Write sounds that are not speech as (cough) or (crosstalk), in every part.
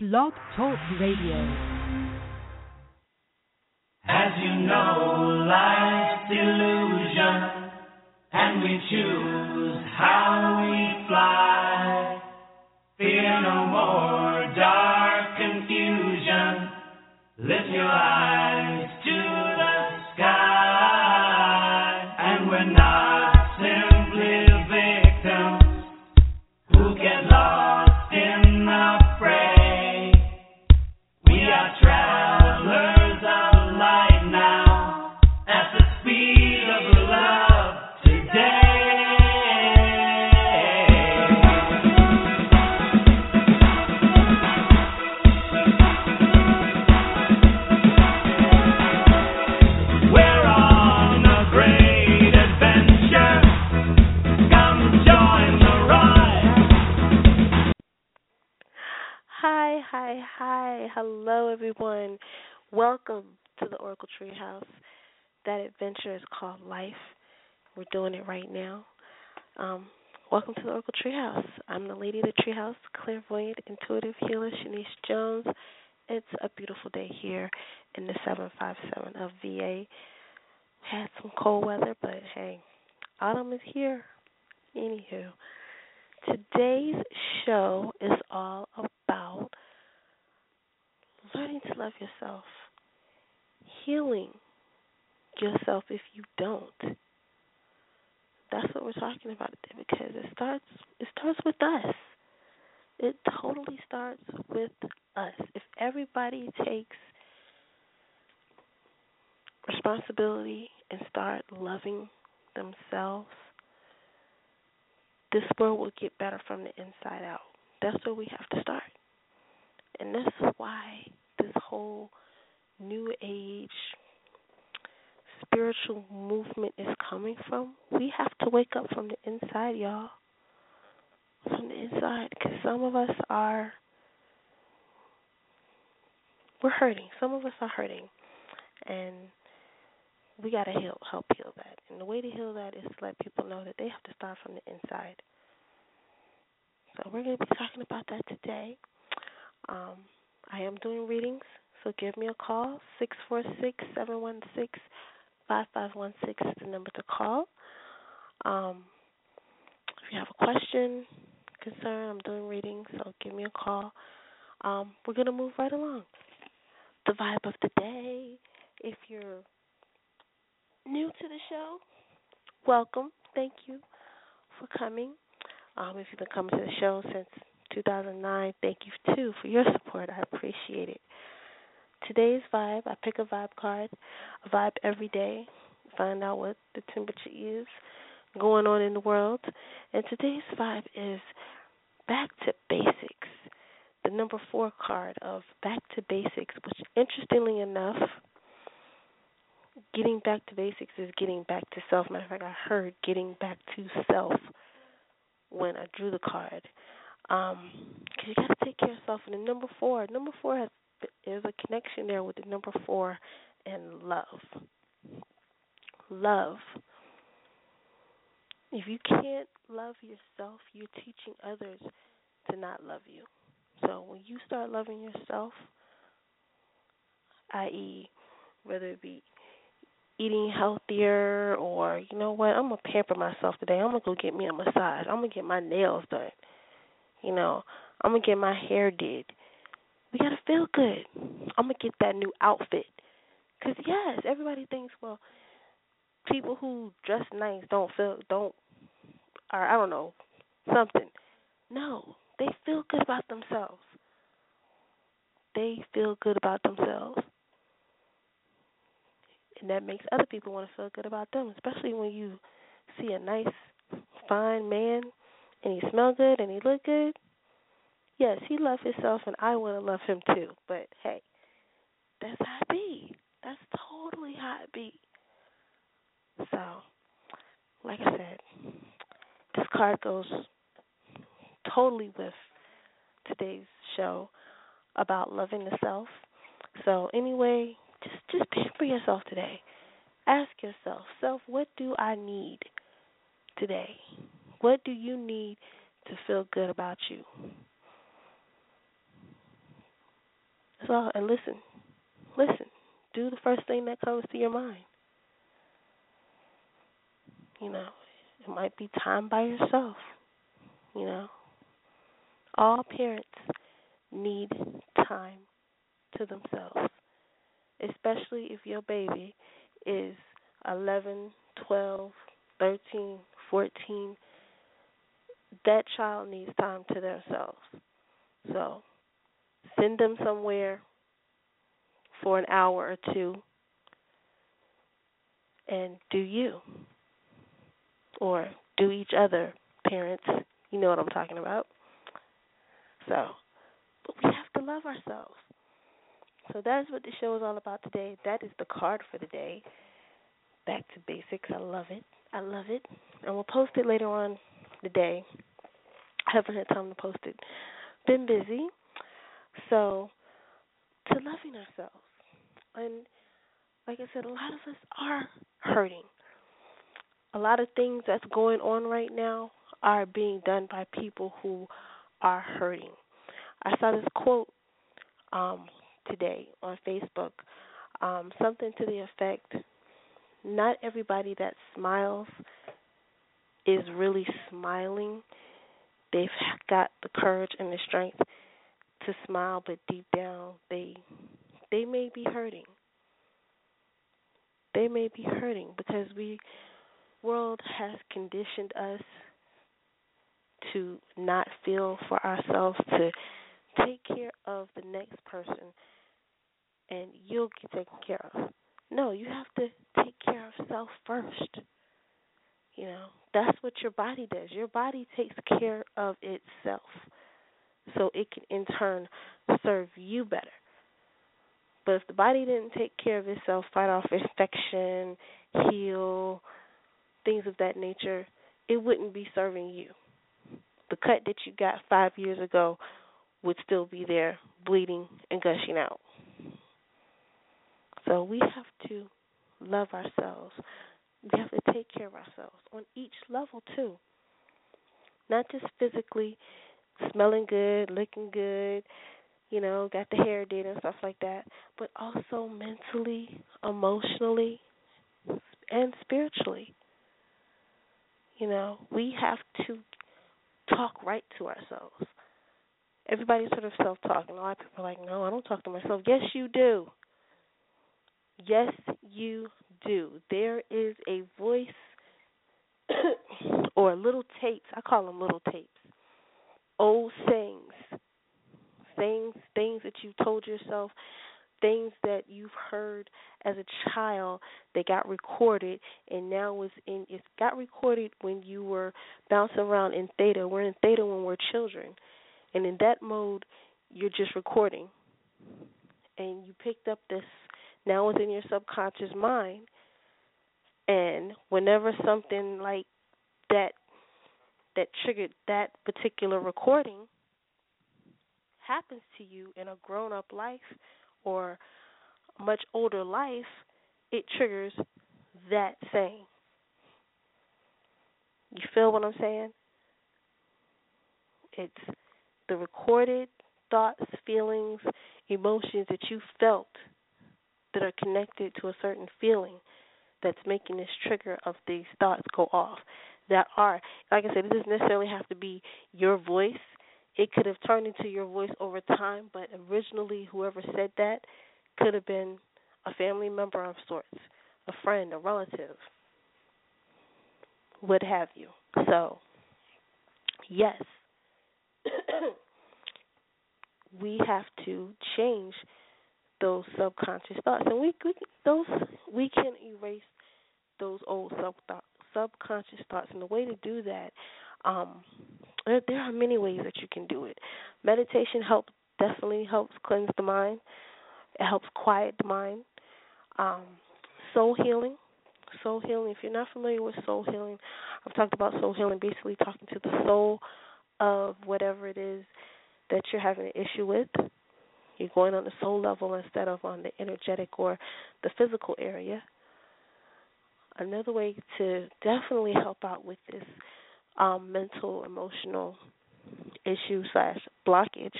Blog Talk Radio. As you know, life's illusion, and we choose how we fly. Fear no more dark confusion. Lift your eyes Hi, hi. Hello, everyone. Welcome to the Oracle Treehouse. That adventure is called Life. We're doing it right now. Um, welcome to the Oracle Treehouse. I'm the lady of the Treehouse, clairvoyant, intuitive healer, Shanice Jones. It's a beautiful day here in the 757 of VA. Had some cold weather, but hey, autumn is here. Anywho, today's show is all about learning to love yourself, healing yourself if you don't. That's what we're talking about today because it starts it starts with us. It totally starts with us. If everybody takes responsibility and start loving themselves, this world will get better from the inside out. That's where we have to start. And that's why this whole new age spiritual movement is coming from. We have to wake up from the inside, y'all. From the inside, because some of us are, we're hurting. Some of us are hurting. And we got to heal, help heal that. And the way to heal that is to let people know that they have to start from the inside. So we're going to be talking about that today. Um, I am doing readings, so give me a call. Six four six seven one six five five one six is the number to call. Um, if you have a question, concern, I'm doing readings, so give me a call. Um, we're to move right along. The vibe of the day. If you're new to the show, welcome. Thank you for coming. Um, if you've been coming to the show since 2009, thank you too for your support. I appreciate it. Today's vibe, I pick a vibe card, a vibe every day, find out what the temperature is going on in the world. And today's vibe is back to basics. The number four card of back to basics, which interestingly enough, getting back to basics is getting back to self. Matter of fact, I heard getting back to self when I drew the card. Um, because you got to take care of yourself. And the number four, number four has there's a connection there with the number four and love. Love. If you can't love yourself, you're teaching others to not love you. So when you start loving yourself, i.e., whether it be eating healthier or you know what, I'm gonna pamper myself today. I'm gonna go get me a massage. I'm gonna get my nails done. You know, I'm gonna get my hair did. We gotta feel good. I'm gonna get that new outfit. Cause yes, everybody thinks well, people who dress nice don't feel don't, or I don't know, something. No, they feel good about themselves. They feel good about themselves and that makes other people want to feel good about them, especially when you see a nice, fine man and he smell good and he look good. Yes, he love himself, and I want to love him too. But hey, that's how it be. That's totally how it be. So, like I said, this card goes totally with today's show about loving the self. So anyway, just just pamper yourself today. Ask yourself, self, what do I need today? What do you need to feel good about you? all. And listen, listen. Do the first thing that comes to your mind. You know, it might be time by yourself. You know, all parents need time to themselves, especially if your baby is 11, 12, 13, 14. That child needs time to themselves. So send them somewhere for an hour or two and do you or do each other parents. You know what i'm talking about. So but we have to love ourselves. So that's what the show is all about today. That is the card for the day. Back to basics. I love it. I love it. And we'll post it later on the day i haven't had time to post it been busy so to loving ourselves and like I said, a lot of us are hurting. A lot of things that's going on right now are being done by people who are hurting. I saw this quote um, today on Facebook, um, something to the effect not everybody that smiles is really smiling. They've got the courage and the strength to smile, but deep down they they may be hurting. They may be hurting because we world has conditioned us to not feel for ourselves to take care of the next person and you'll get taken care of. No, you have to take care of self first. You know, that's what your body does. Your body takes care of itself so it can in turn serve you better. But if the body didn't take care of itself, fight off infection, heal, things of that nature, it wouldn't be serving you. The cut that you got five years ago would still be there, bleeding and gushing out. So we have to love ourselves. We have to take care of ourselves on each level, too. Not just physically smelling good, looking good, you know, got the hair did and stuff like that, but also mentally, emotionally, and spiritually. You know, we have to talk right to ourselves. Everybody's sort of self talking. A lot of people are like, no, I don't talk to myself. Yes, you do. Yes, you do. There is a voice (coughs) or little tapes. I call them little tapes. Old sayings things things that you told yourself things that you've heard as a child that got recorded and now was in it got recorded when you were bouncing around in theta we're in theta when we're children and in that mode you're just recording and you picked up this now it's in your subconscious mind and whenever something like that that triggered that particular recording happens to you in a grown up life or much older life, it triggers that same. You feel what I'm saying? It's the recorded thoughts, feelings, emotions that you felt that are connected to a certain feeling that's making this trigger of these thoughts go off. That are, like I said, it doesn't necessarily have to be your voice it could have turned into your voice over time, but originally, whoever said that could have been a family member of sorts, a friend, a relative, what have you. So, yes, (coughs) we have to change those subconscious thoughts, and we, we those we can erase those old sub subconscious thoughts, and the way to do that um, there, there are many ways that you can do it. Meditation helps definitely helps cleanse the mind. It helps quiet the mind. Um, soul healing. Soul healing. If you're not familiar with soul healing, I've talked about soul healing basically talking to the soul of whatever it is that you're having an issue with. You're going on the soul level instead of on the energetic or the physical area. Another way to definitely help out with this um, mental emotional issue slash blockage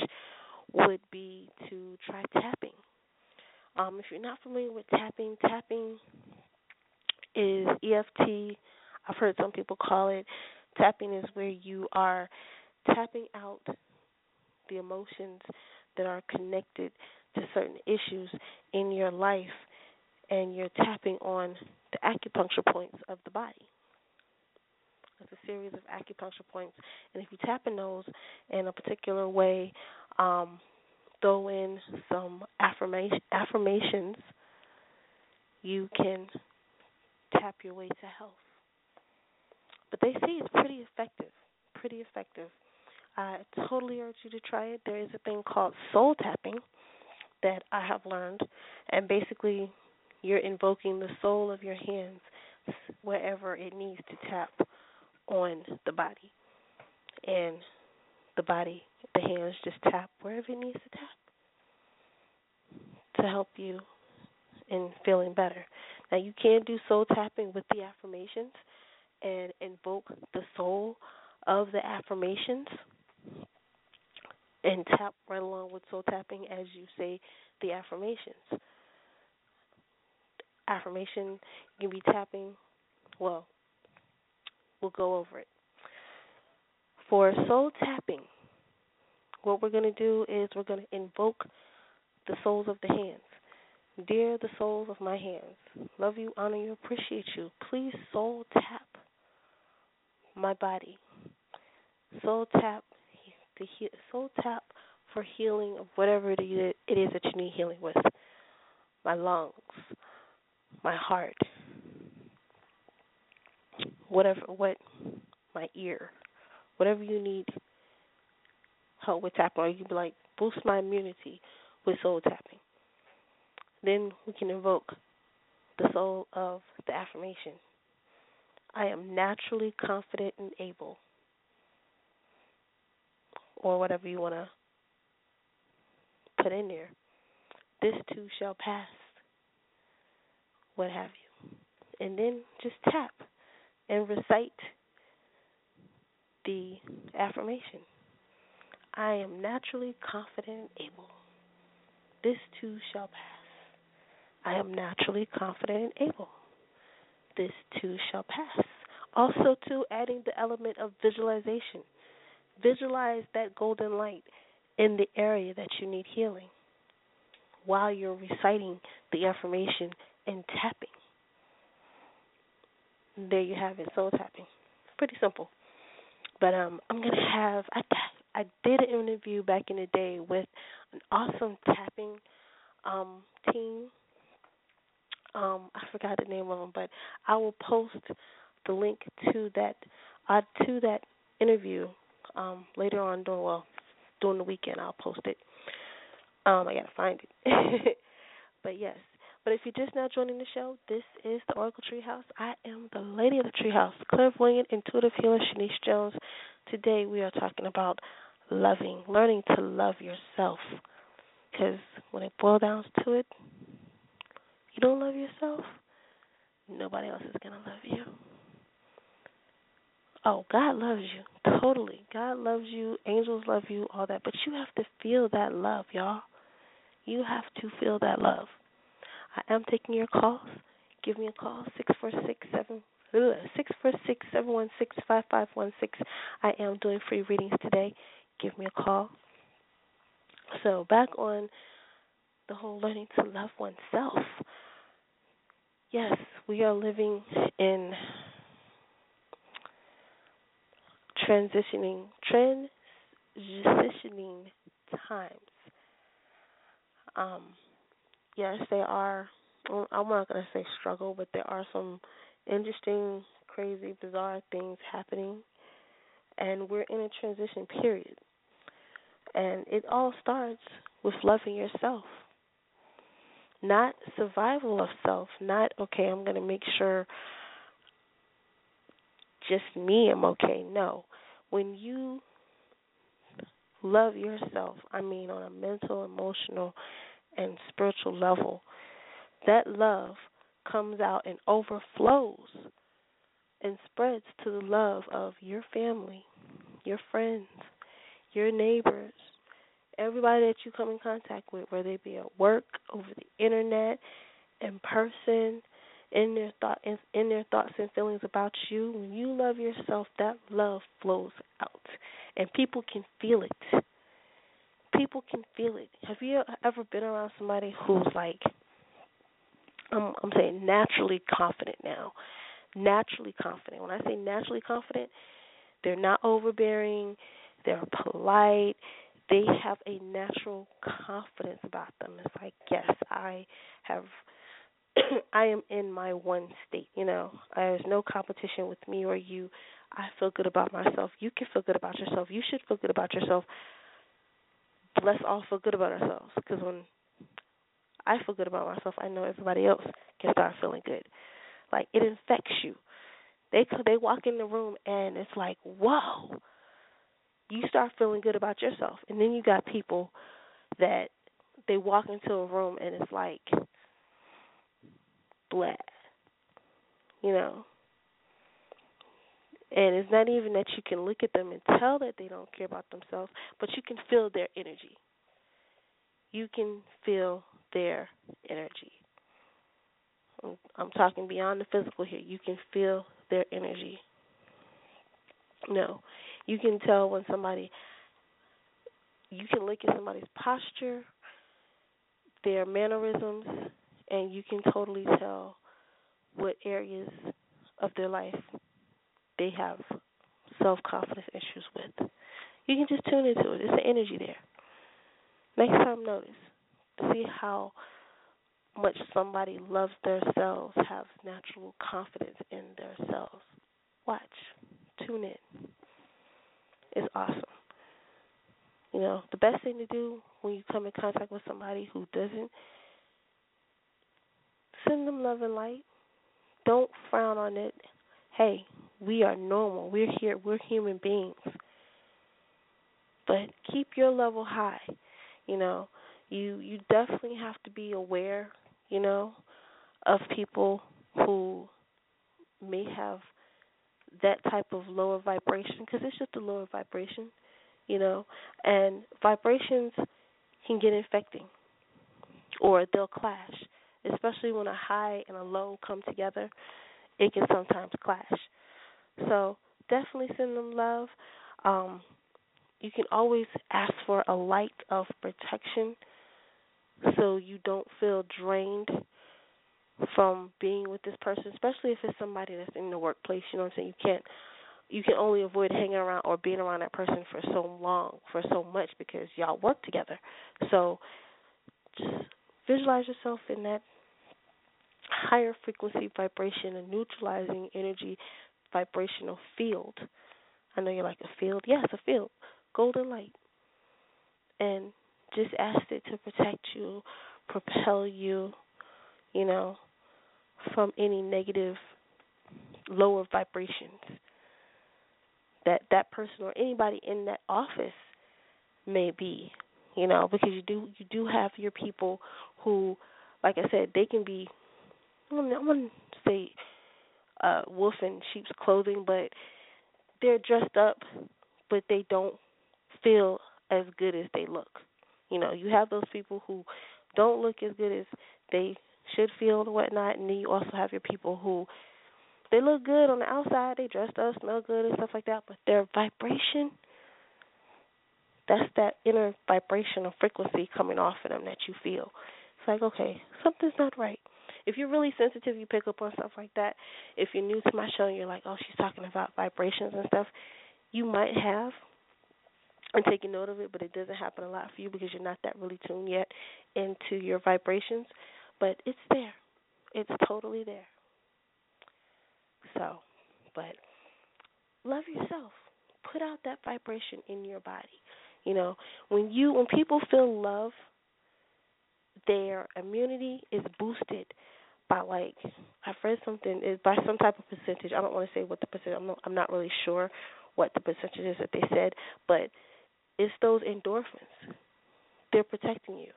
would be to try tapping Um, if you're not familiar with tapping, tapping is EFT. I've heard some people call it tapping is where you are tapping out the emotions that are connected to certain issues in your life and you're tapping on the acupuncture points of the body. It's a series of acupuncture points, and if you tap in those in a particular way, um, throw in some affirmation affirmations, you can tap your way to health. But they say it's pretty effective, pretty effective. I totally urge you to try it. There is a thing called soul tapping that I have learned, and basically, you're invoking the soul of your hands wherever it needs to tap on the body. And the body, the hands just tap wherever it needs to tap to help you in feeling better. Now, you can do soul tapping with the affirmations and invoke the soul of the affirmations and tap right along with soul tapping as you say the affirmations. Affirmation you can be tapping, well, we'll go over it. For soul tapping, what we're going to do is we're going to invoke the souls of the hands. Dear the souls of my hands, love you, honor you, appreciate you. Please soul tap my body. Soul tap the he- soul tap for healing of whatever it is that you need healing with. My lungs, my heart, whatever what my ear, whatever you need help with tapping, or you be like boost my immunity with soul tapping. Then we can invoke the soul of the affirmation. I am naturally confident and able, or whatever you want to put in there. This too shall pass, what have you. And then just tap and recite the affirmation. I am naturally confident and able. This too shall pass. I am naturally confident and able. This too shall pass. Also, too, adding the element of visualization. Visualize that golden light in the area that you need healing while you're reciting the affirmation and tapping. There you have it, soul tapping. Pretty simple. But um, I'm gonna have I I did an interview back in the day with an awesome tapping um, team. Um, I forgot the name of them, but I will post the link to that uh, to that interview um, later on during well during the weekend. I'll post it. Um, I gotta find it. (laughs) but yes. But if you're just now joining the show, this is the Oracle Treehouse. I am the lady of the Treehouse, clairvoyant, intuitive healer Shanice Jones. Today we are talking about loving, learning to love yourself. Because when it boils down to it, you don't love yourself, nobody else is going to love you. Oh, God loves you. Totally. God loves you. Angels love you, all that. But you have to feel that love, y'all. You have to feel that love. I am taking your calls. Give me a call, six four six seven six four six seven one six five five one six. I am doing free readings today give me a call. So, back on the whole learning to love oneself. Yes, we are living in transitioning transitioning times. Um, yes, they are. I'm not to say struggle, but there are some interesting, crazy, bizarre things happening, and we're in a transition period. And it all starts with loving yourself. Not survival of self, not, okay, I'm going to make sure just me am okay. No. When you love yourself, I mean on a mental, emotional, and spiritual level, that love comes out and overflows and spreads to the love of your family, your friends, your neighbors, everybody that you come in contact with, whether it be at work, over the internet, in person, in their thought in, in their thoughts and feelings about you, when you love yourself, that love flows out, and people can feel it. People can feel it. Have you ever been around somebody who's like, I'm, I'm saying naturally confident now, naturally confident. When I say naturally confident, they're not overbearing, they're polite, they have a natural confidence about them. It's like, yes, I have (coughs) I am in my one state, you know. There's no competition with me or you. I feel good about myself. You can feel good about yourself. You should feel good about yourself. Let's all feel good about ourselves because when I feel good about myself, I know everybody else can start feeling good. Like it infects you. They they walk in the room and it's like, whoa. You start feeling good about yourself, and then you got people that they walk into a room and it's like blah. You know. And it's not even that you can look at them and tell that they don't care about themselves, but you can feel their energy. You can feel their energy. I'm talking beyond the physical here. You can feel their energy. No, you can tell when somebody, you can look at somebody's posture, their mannerisms, and you can totally tell what areas of their life they have self confidence issues with. You can just tune into it. It's the energy there. Next time, notice. See how much somebody loves themselves, have natural confidence in themselves. Watch. Tune in. It's awesome. You know, the best thing to do when you come in contact with somebody who doesn't Send them love and light. Don't frown on it. Hey, we are normal. We're here. We're human beings. But keep your level high. You know, you you definitely have to be aware, you know, of people who may have that type of lower vibration because it's just a lower vibration, you know, and vibrations can get infecting or they'll clash especially when a high and a low come together, it can sometimes clash. So definitely send them love. Um, you can always ask for a light of protection so you don't feel drained from being with this person, especially if it's somebody that's in the workplace, you know what I'm saying? You can't you can only avoid hanging around or being around that person for so long, for so much because y'all work together. So just visualize yourself in that higher frequency vibration, a neutralizing energy vibrational field. I know you're like a field. Yes, a field. Golden light. And just ask it to protect you, propel you, you know, from any negative lower vibrations that that person or anybody in that office may be you know because you do you do have your people who like i said they can be I wouldn't say uh, wolf in sheep's clothing, but they're dressed up, but they don't feel as good as they look. You know, you have those people who don't look as good as they should feel and whatnot, and then you also have your people who they look good on the outside, they dressed up, smell good and stuff like that, but their vibration that's that inner vibrational frequency coming off of them that you feel. It's like, okay, something's not right if you're really sensitive, you pick up on stuff like that. If you're new to my show and you're like, oh, she's talking about vibrations and stuff, you might have and taking note of it, but it doesn't happen a lot for you because you're not that really tuned yet into your vibrations. But it's there. It's totally there. So, but love yourself. Put out that vibration in your body. You know, when you when people feel love, their immunity is boosted by like I've read something is by some type of percentage. I don't want to say what the percentage. I'm not, I'm not really sure what the percentage is that they said, but it's those endorphins. They're protecting you.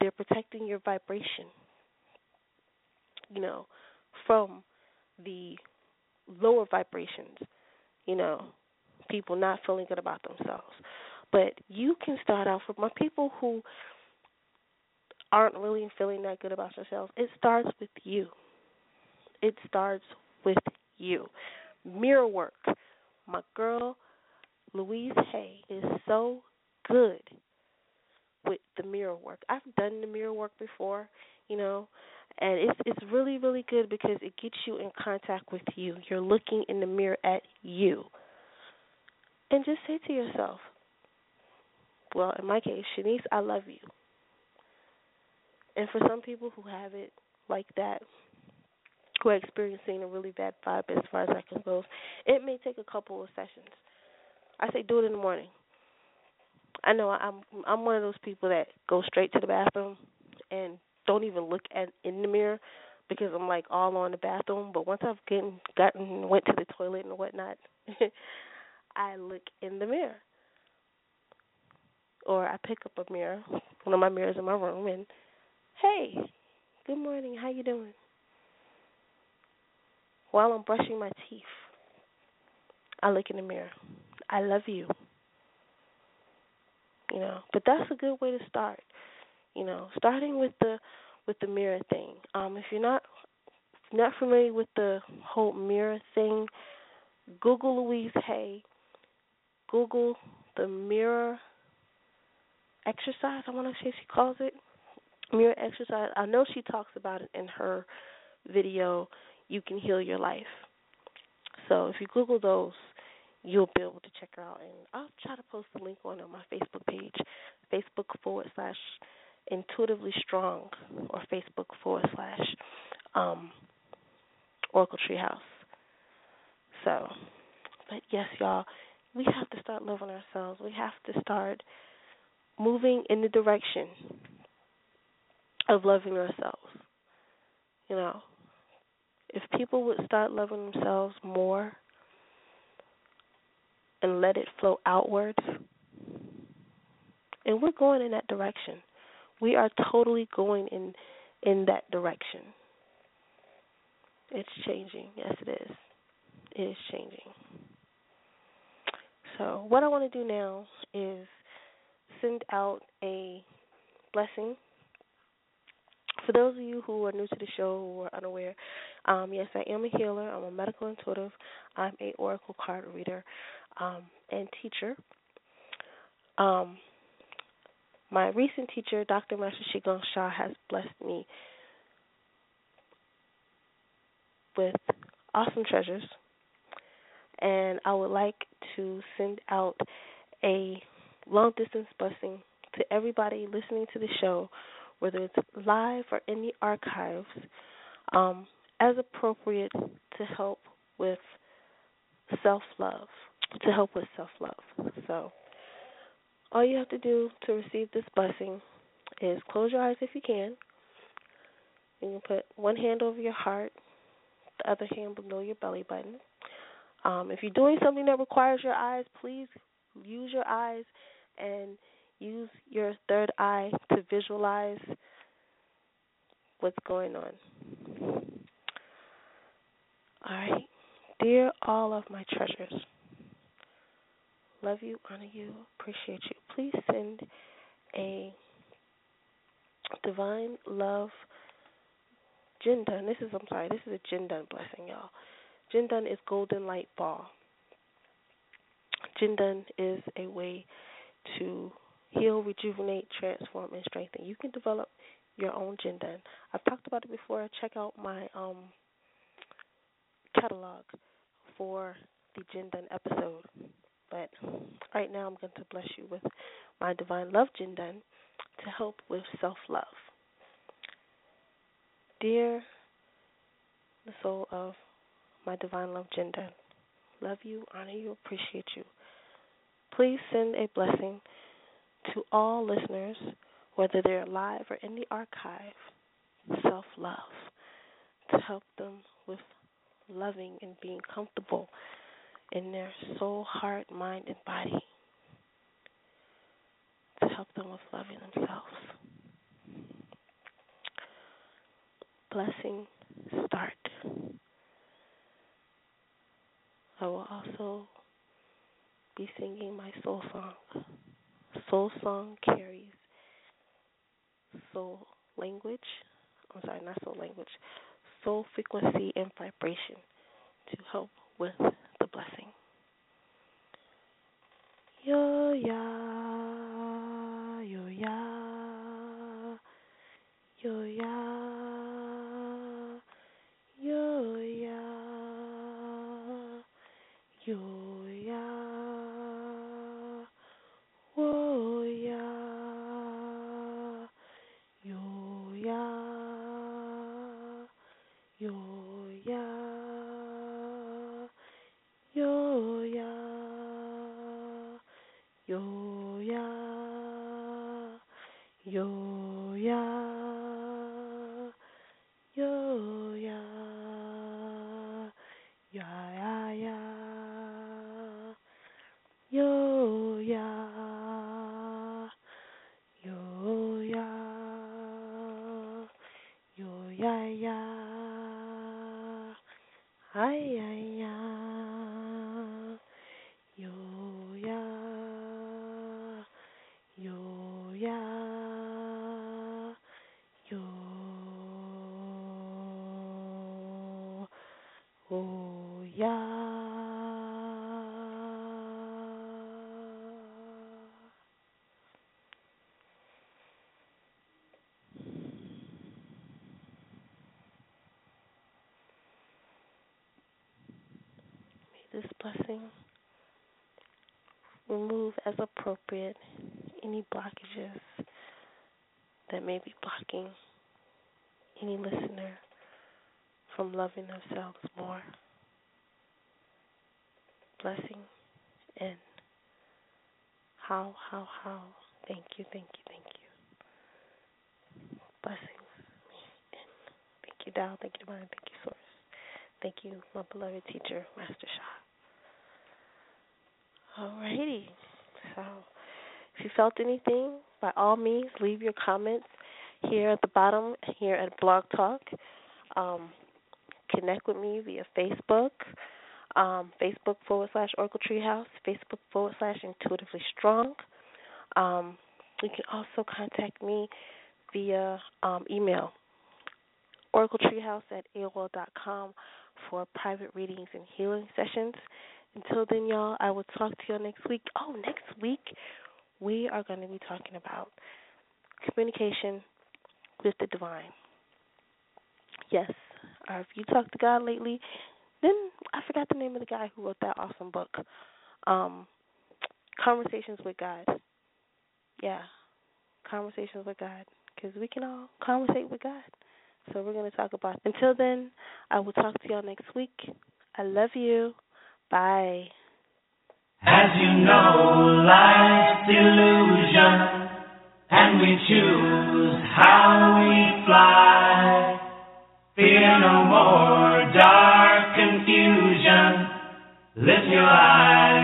They're protecting your vibration. You know, from the lower vibrations. You know, people not feeling good about themselves. But you can start off with my people who aren't really feeling that good about yourselves. It starts with you. It starts with you. Mirror work. My girl Louise Hay is so good with the mirror work. I've done the mirror work before, you know, and it's it's really really good because it gets you in contact with you. You're looking in the mirror at you. And just say to yourself, well, in my case, Shanice, I love you. And for some people who have it like that, who are experiencing a really bad vibe as far as that goes, it may take a couple of sessions. I say do it in the morning. I know I'm I'm one of those people that go straight to the bathroom and don't even look at in the mirror because I'm like all on the bathroom. But once I've gotten gotten went to the toilet and whatnot, (laughs) I look in the mirror. Or I pick up a mirror, one of my mirrors in my room, and hey, good morning, how you doing? While I'm brushing my teeth, I look in the mirror. I love you. You know, but that's a good way to start. You know, starting with the with the mirror thing. Um, if you're not not familiar with the whole mirror thing, Google Louise Hay. Google the mirror exercise. I want to say she calls it mirror exercise. I know she talks about it in her video. You can heal your life. So if you Google those, you'll be able to check her out. And I'll try to post the link on, my Facebook page, Facebook forward slash intuitively strong, or Facebook forward slash um, Oracle Treehouse. So, but yes, y'all, we have to start loving ourselves. We have to start moving in the direction of loving ourselves. You know, if people would start loving themselves more and let it flow outward. And we're going in that direction. We are totally going in in that direction. It's changing. Yes, it is. It is changing. So, what I want to do now is send out a blessing. For those of you who are new to the show or unaware, um, yes, I am a healer. I'm a medical intuitive. I'm a oracle card reader um, and teacher. Um, my recent teacher, Dr. Master Shigong Shah, has blessed me with awesome treasures, and I would like to send out a long distance blessing to everybody listening to the show, whether it's live or in the archives, um, as appropriate to help with self love to help with self love. So, all you have to do to receive this blessing is close your eyes if you can. And you can put one hand over your heart, the other hand below your belly button. Um, if you're doing something that requires your eyes, please use your eyes and use your third eye to visualize what's going on. All right. Dear all of my treasures, love you, honor you, appreciate you. Please send a divine love Jindan. This is I'm sorry, this is a Jindan blessing, y'all. Jindan is golden light ball. Jindan is a way to heal, rejuvenate, transform, and strengthen. You can develop your own Jindan. I've talked about it before. Check out my um catalog for the Jindan episode. But right now, I'm going to bless you with my divine love Jindan to help with self love. Dear the soul of my divine love Jindan, love you, honor you, appreciate you. Please send a blessing to all listeners, whether they're live or in the archive, self love, to help them with loving and being comfortable in their soul, heart, mind, and body to help them with loving themselves. Blessing start. I will also be singing my soul song soul song carries soul language. I'm sorry, not soul language, soul frequency and vibration to help with the blessing. Yo ya, yo ya, yo ya, yo ya, yo ya, wo ya, yo ya, yo ya, yo ya, yo ya, yo ya, yo ya, ya ya ya, yo ya, yo ya, yo ya ya, ay ay ya, yo ya, yo ya, yo, oh ya. May this blessing remove as appropriate any blockages that may be blocking any listener from loving themselves more. Blessing and Hao, Hao, Hao. Thank you, thank you, thank you. Blessings and thank you, Tao. Thank you, Divine. Thank you, Source. Thank you, my beloved teacher, Master Sha. Alrighty. So, if you felt anything, by all means, leave your comments here at the bottom, here at Blog Talk. Um, connect with me via Facebook, um, Facebook forward slash Oracle Treehouse, Facebook forward slash Intuitively Strong. Um, you can also contact me via um, email, oracletreehouse at AOL.com for private readings and healing sessions. Until then, y'all, I will talk to y'all next week. Oh, next week, we are going to be talking about communication with the divine. Yes, uh, if you talked to God lately, then I forgot the name of the guy who wrote that awesome book, um, Conversations with God. Yeah, Conversations with God, because we can all conversate with God. So we're going to talk about. Until then, I will talk to y'all next week. I love you. Bye. As you know, life's illusion, and we choose how we fly. Fear no more dark confusion. Lift your eyes